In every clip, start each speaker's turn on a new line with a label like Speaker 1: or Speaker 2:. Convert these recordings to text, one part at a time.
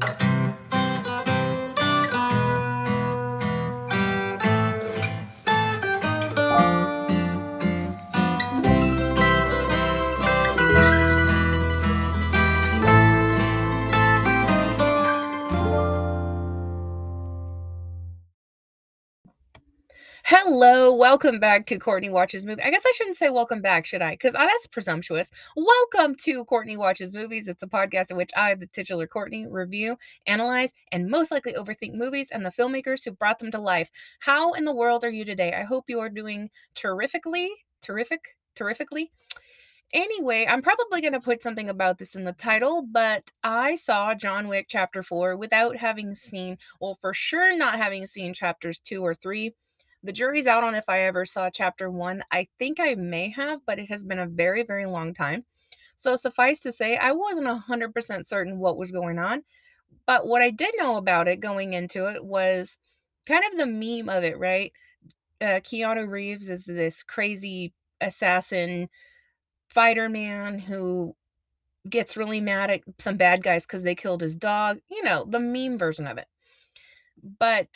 Speaker 1: Thank you. Hello, welcome back to Courtney Watches Movies. I guess I shouldn't say welcome back, should I? Because uh, that's presumptuous. Welcome to Courtney Watches Movies. It's a podcast in which I, the titular Courtney, review, analyze, and most likely overthink movies and the filmmakers who brought them to life. How in the world are you today? I hope you are doing terrifically, terrific, terrifically. Anyway, I'm probably going to put something about this in the title, but I saw John Wick Chapter 4 without having seen, well, for sure not having seen chapters 2 or 3 the jury's out on if I ever saw chapter one. I think I may have, but it has been a very, very long time. So suffice to say, I wasn't 100% certain what was going on. But what I did know about it going into it was kind of the meme of it, right? Uh, Keanu Reeves is this crazy assassin fighter man who gets really mad at some bad guys because they killed his dog. You know, the meme version of it. But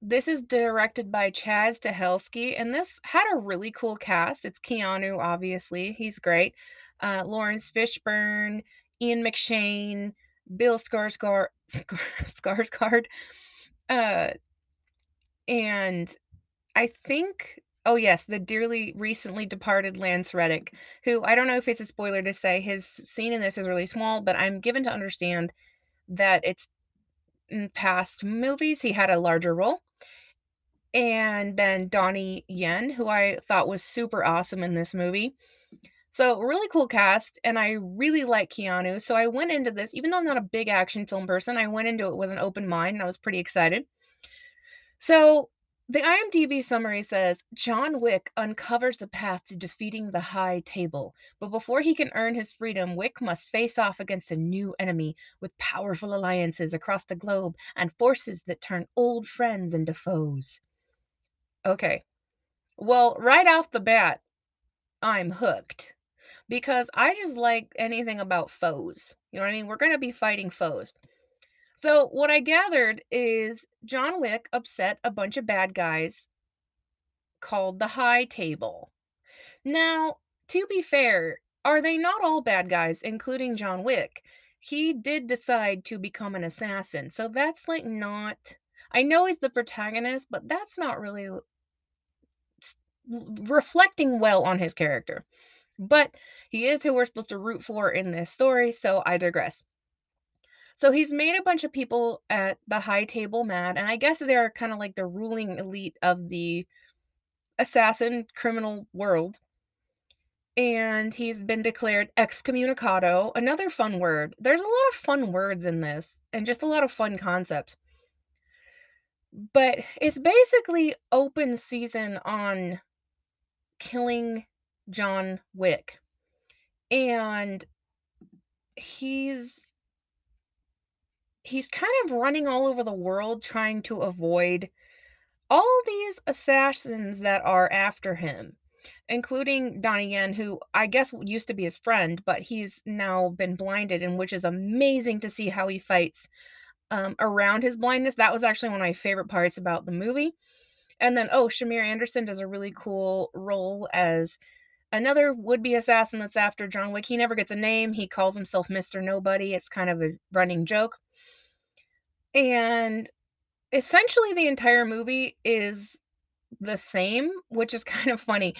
Speaker 1: this is directed by Chad Stahelski, and this had a really cool cast. It's Keanu, obviously, he's great. Uh, Laurence Fishburne, Ian McShane, Bill Skarsgård, Skarsgård, uh, and I think, oh yes, the dearly recently departed Lance Reddick, who I don't know if it's a spoiler to say his scene in this is really small, but I'm given to understand that it's in past movies he had a larger role and then Donnie Yen, who I thought was super awesome in this movie. So, really cool cast, and I really like Keanu. So, I went into this, even though I'm not a big action film person, I went into it with an open mind and I was pretty excited. So, the IMDb summary says John Wick uncovers a path to defeating the High Table, but before he can earn his freedom, Wick must face off against a new enemy with powerful alliances across the globe and forces that turn old friends into foes. Okay. Well, right off the bat, I'm hooked because I just like anything about foes. You know what I mean? We're going to be fighting foes. So, what I gathered is John Wick upset a bunch of bad guys called the High Table. Now, to be fair, are they not all bad guys, including John Wick? He did decide to become an assassin. So, that's like not. I know he's the protagonist, but that's not really reflecting well on his character. But he is who we're supposed to root for in this story, so I digress. So he's made a bunch of people at the high table mad, and I guess they're kind of like the ruling elite of the assassin criminal world. And he's been declared excommunicado, another fun word. There's a lot of fun words in this, and just a lot of fun concepts. But it's basically open season on killing John Wick. And he's he's kind of running all over the world trying to avoid all these assassins that are after him, including Donnie Yen, who I guess used to be his friend, but he's now been blinded, and which is amazing to see how he fights um, around his blindness. That was actually one of my favorite parts about the movie. And then, oh, Shamier Anderson does a really cool role as another would-be assassin that's after John Wick. He never gets a name. He calls himself Mr. Nobody. It's kind of a running joke. And essentially the entire movie is the same, which is kind of funny.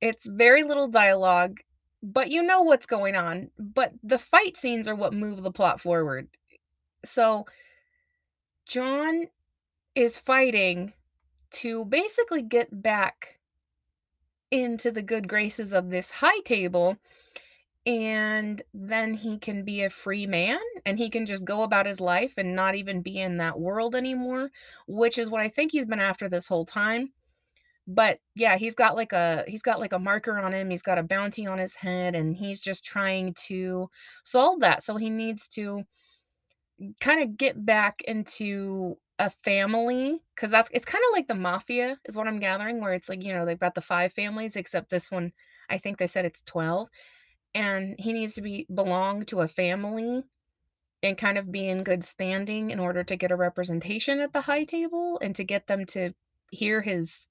Speaker 1: It's very little dialogue, but you know what's going on. But the fight scenes are what move the plot forward. So John is fighting to basically get back into the good graces of this high table and then he can be a free man and he can just go about his life and not even be in that world anymore which is what i think he's been after this whole time. But yeah he's got like a he's got like a marker on him he's got a bounty on his head and he's just trying to solve that. So he needs to kind of get back into a family because that's it's kind of like the mafia is what i'm gathering where it's like you know they've got the five families except this one i think they said it's 12 and he needs to be belong to a family and kind of be in good standing in order to get a representation at the high table and to get them to hear his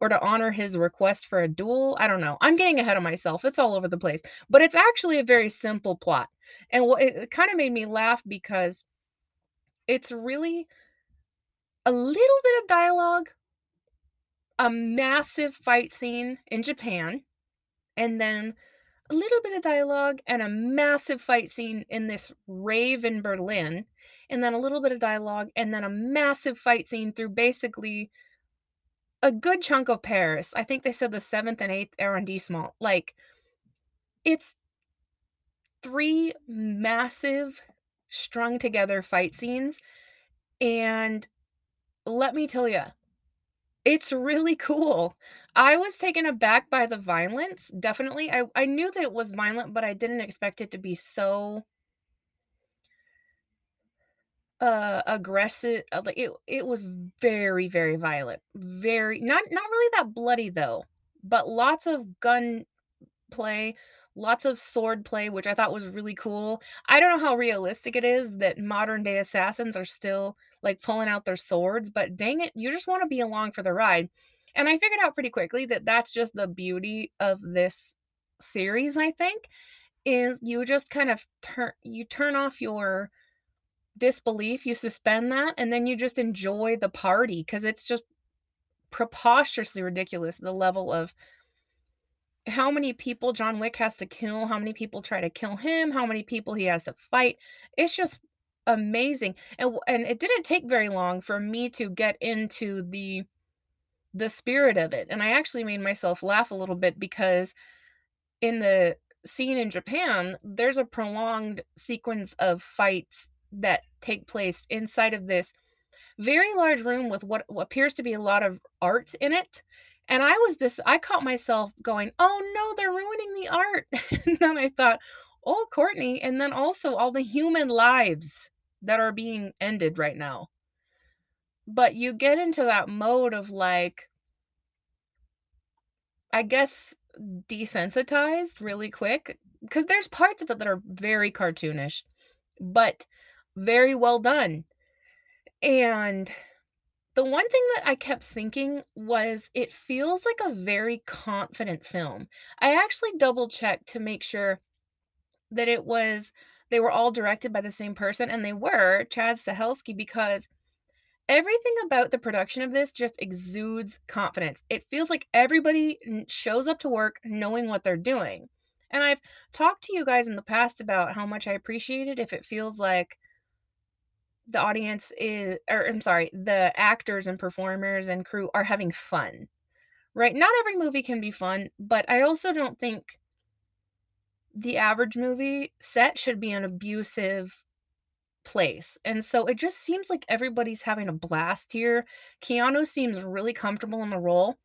Speaker 1: or to honor his request for a duel. I don't know. I'm getting ahead of myself. It's all over the place. But it's actually a very simple plot. And what it, it kind of made me laugh because it's really a little bit of dialogue, a massive fight scene in Japan, and then a little bit of dialogue and a massive fight scene in this rave in Berlin, and then a little bit of dialogue and then a massive fight scene through basically a good chunk of Paris. I think they said the 7th and 8th arrondissement. Like it's 3 massive strung together fight scenes and let me tell you, it's really cool. I was taken aback by the violence, definitely. I I knew that it was violent, but I didn't expect it to be so uh, aggressive, uh, like, it it was very, very violent. Very not not really that bloody though, but lots of gun play, lots of sword play, which I thought was really cool. I don't know how realistic it is that modern day assassins are still, like, pulling out their swords, but dang it, you just wanna be along for the ride. And I figured out pretty quickly that that's just the beauty of this series, I think, is you just kind of turn you turn off your disbelief, you suspend that, and then you just enjoy the party because it's just preposterously ridiculous the level of how many people John Wick has to kill, how many people try to kill him, how many people he has to fight. It's just amazing. And and it didn't take very long for me to get into the the spirit of it. And I actually made myself laugh a little bit because in the scene in Japan, there's a prolonged sequence of fights that take place inside of this very large room with what, appears to be a lot of art in it. And I was this, I caught myself going, oh no, they're ruining the art. and then I thought, oh, Courtney. And then also all the human lives that are being ended right now. But you get into that mode of like, I guess desensitized really quick because there's parts of it that are very cartoonish, but very well done. And the one thing that I kept thinking was it feels like a very confident film. I actually double checked to make sure that it was they were all directed by the same person and they were Chad Stahelski because everything about the production of this just exudes confidence. It feels like everybody shows up to work knowing what they're doing. And I've talked to you guys in the past about how much I appreciate it if it feels like the audience is or I'm sorry, the actors and performers and crew are having fun, right? Not every movie can be fun, but I also don't think the average movie set should be an abusive place. And so it just seems like everybody's having a blast here. Keanu seems really comfortable in the role.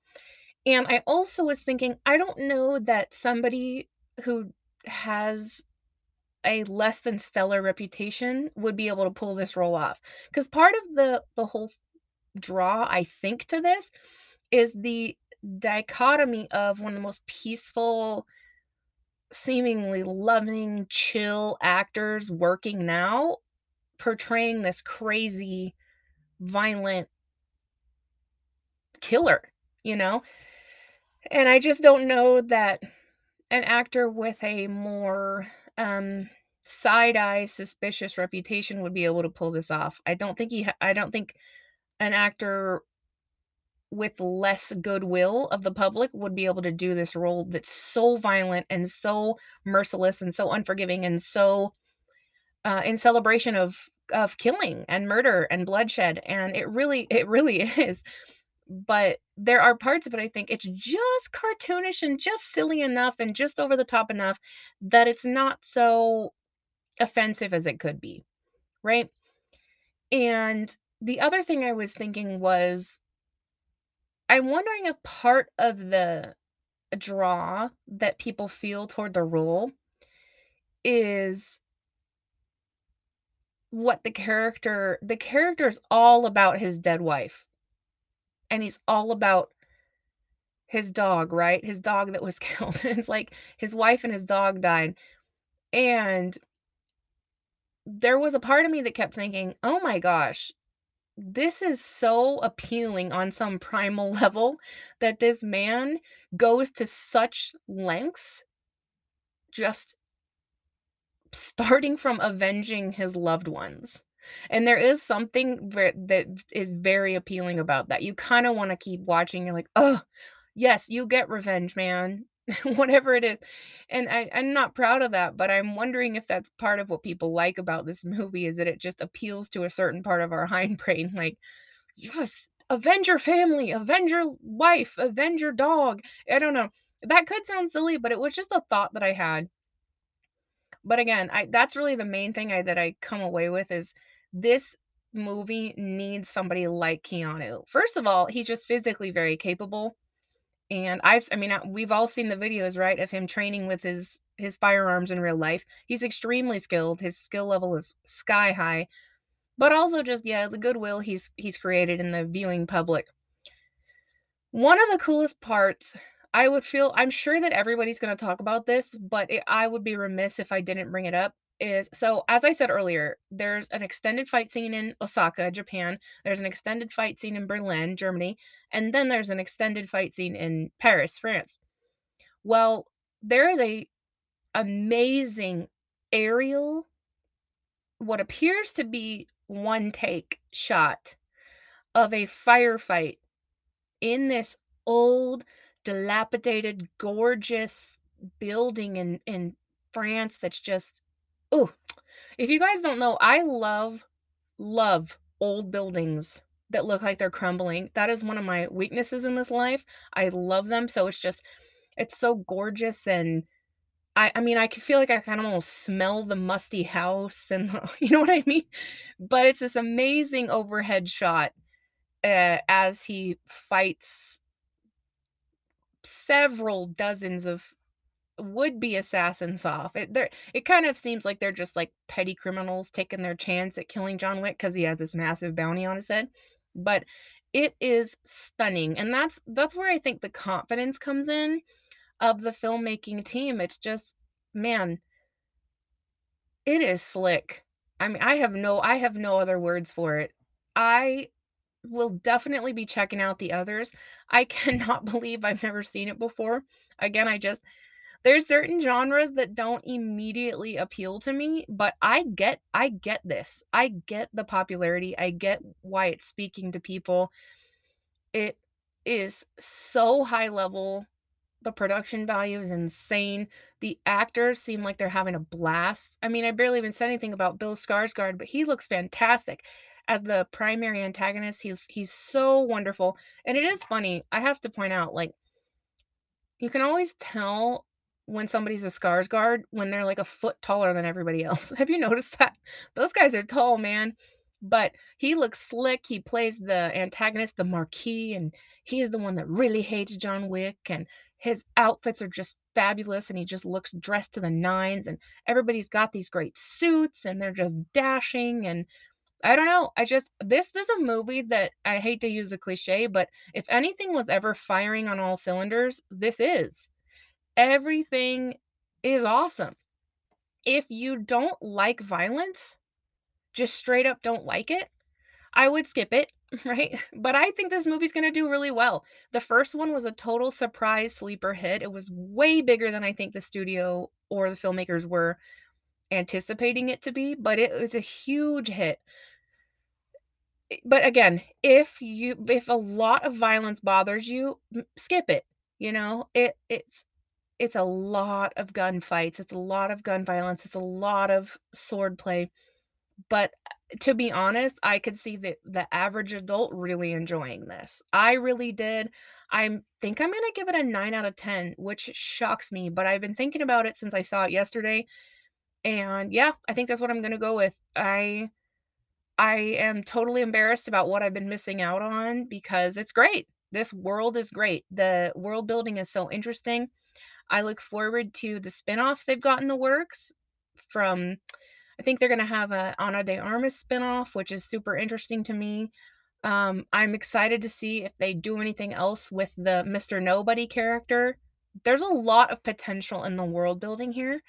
Speaker 1: And I also was thinking, I don't know that somebody who has a less than stellar reputation would be able to pull this role off. Because part of the the whole draw, I think, to this is the dichotomy of one of the most peaceful, seemingly loving, chill actors working now, portraying this crazy, violent killer, you know? And I just don't know that an actor with a more um side eye suspicious reputation would be able to pull this off. I don't think he ha- I don't think an actor with less goodwill of the public would be able to do this role that's so violent and so merciless and so unforgiving and so uh, in celebration of of killing and murder and bloodshed and it really it really is but there are parts of it I think it's just cartoonish and just silly enough and just over the top enough that it's not so offensive as it could be, right? And the other thing I was thinking was I'm wondering if part of the draw that people feel toward the role is what the character the character is all about his dead wife and he's all about his dog, right? His dog that was killed. and it's like his wife and his dog died. And there was a part of me that kept thinking, "Oh my gosh, this is so appealing on some primal level that this man goes to such lengths just starting from avenging his loved ones." And there is something that is very appealing about that. You kinda wanna keep watching, you're like, oh, yes, you get revenge, man." Whatever it is. And I I'm not proud of that, but I'm wondering if that's part of what people like about this movie is that it just appeals to a certain part of our hindbrain, like, "Yes, avenge your family, avenge your wife, avenge your dog." I don't know. That could sound silly, but it was just a thought that I had. But again, I that's really the main thing I that I come away with is this movie needs somebody like Keanu. First of all, he's just physically very capable, and I've I mean, we've all seen the videos, right, of him training with his his firearms in real life. He's extremely skilled. His skill level is sky high, but also just, yeah, the goodwill he's he's created in the viewing public. One of the coolest parts, I would feel I'm sure that everybody's gonna talk about this, but it I would be remiss if I didn't bring it up, is so, as I said earlier, there's an extended fight scene in Osaka, Japan, there's an extended fight scene in Berlin, Germany, and then there's an extended fight scene in Paris, France. Well, there is a amazing aerial what appears to be one take shot of a firefight in this old, dilapidated, gorgeous building in in France that's just ooh, if you guys don't know, I love, love old buildings that look like they're crumbling. That is one of my weaknesses in this life. I love them, so it's just it's so gorgeous and I I mean, I can feel like I can almost smell the musty house and you know what I mean? But it's this amazing overhead shot, uh, as he fights several dozens of would-be assassins off. It they're it kind of seems like they're just, like, petty criminals taking their chance at killing John Wick cuz he has this massive bounty on his head, but it is stunning, and that's that's where I think the confidence comes in of the filmmaking team. It's just man it is slick. I mean, I have no I have no other words for it. I will definitely be checking out the others. I cannot believe I've never seen it before. Again, I just there's certain genres that don't immediately appeal to me, but I get I get this. I get the popularity. I get why it's speaking to people. It is so high level. The production value is insane. The actors seem like they're having a blast. I mean, I barely even said anything about Bill Skarsgård, but he looks fantastic as the primary antagonist. He's he's so wonderful, and it is funny. I have to point out, like you can always tell when somebody's a Skarsgård when they're, like, a foot taller than everybody else. Have you noticed that? Those guys are tall, man, but he looks slick. He plays the antagonist, the Marquis, and he is the one that really hates John Wick, and his outfits are just fabulous, and he just looks dressed to the nines, and everybody's got these great suits, and they're just dashing, and I don't know. I just this is a movie that I hate to use a cliche, but if anything was ever firing on all cylinders, this is. Everything is awesome. If you don't like violence, just straight up don't like it, I would skip it, right? But I think this movie's gonna do really well. The first one was a total surprise sleeper hit. It was way bigger than I think the studio or the filmmakers were anticipating it to be, but it was a huge hit. But again, if you if a lot of violence bothers you, skip it, you know? It it's it's a lot of gunfights, it's a lot of gun violence, it's a lot of swordplay, but, uh, to be honest, I could see the the average adult really enjoying this. I really did. I'm think I'm gonna give it a 9 out of 10, which shocks me, but I've been thinking about it since I saw it yesterday, and yeah, I think that's what I'm gonna go with. I I am totally embarrassed about what I've been missing out on because it's great. This world is great. The world building is so interesting. I look forward to the spinoffs they've got in the works from I think they're gonna have a Ana de Armas spinoff, which is super interesting to me. Um, I'm excited to see if they do anything else with the Mr. Nobody character. There's a lot of potential in the world building here,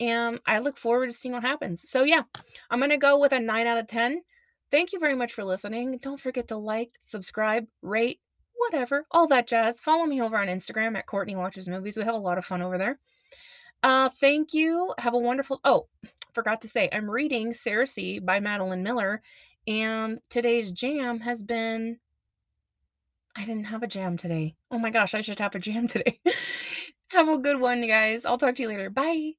Speaker 1: and I look forward to seeing what happens. So, yeah, I'm gonna go with a 9 out of 10. Thank you very much for listening. Don't forget to like, subscribe, rate, whatever, all that jazz. Follow me over on Instagram at Courtney Watches Movies. We have a lot of fun over there. Uh, thank you. Have a wonderful oh, forgot to say, I'm reading Circe by Madeline Miller, and today's jam has been I didn't have a jam today. Oh my gosh, I should have a jam today. Have a good one, you guys. I'll talk to you later. Bye.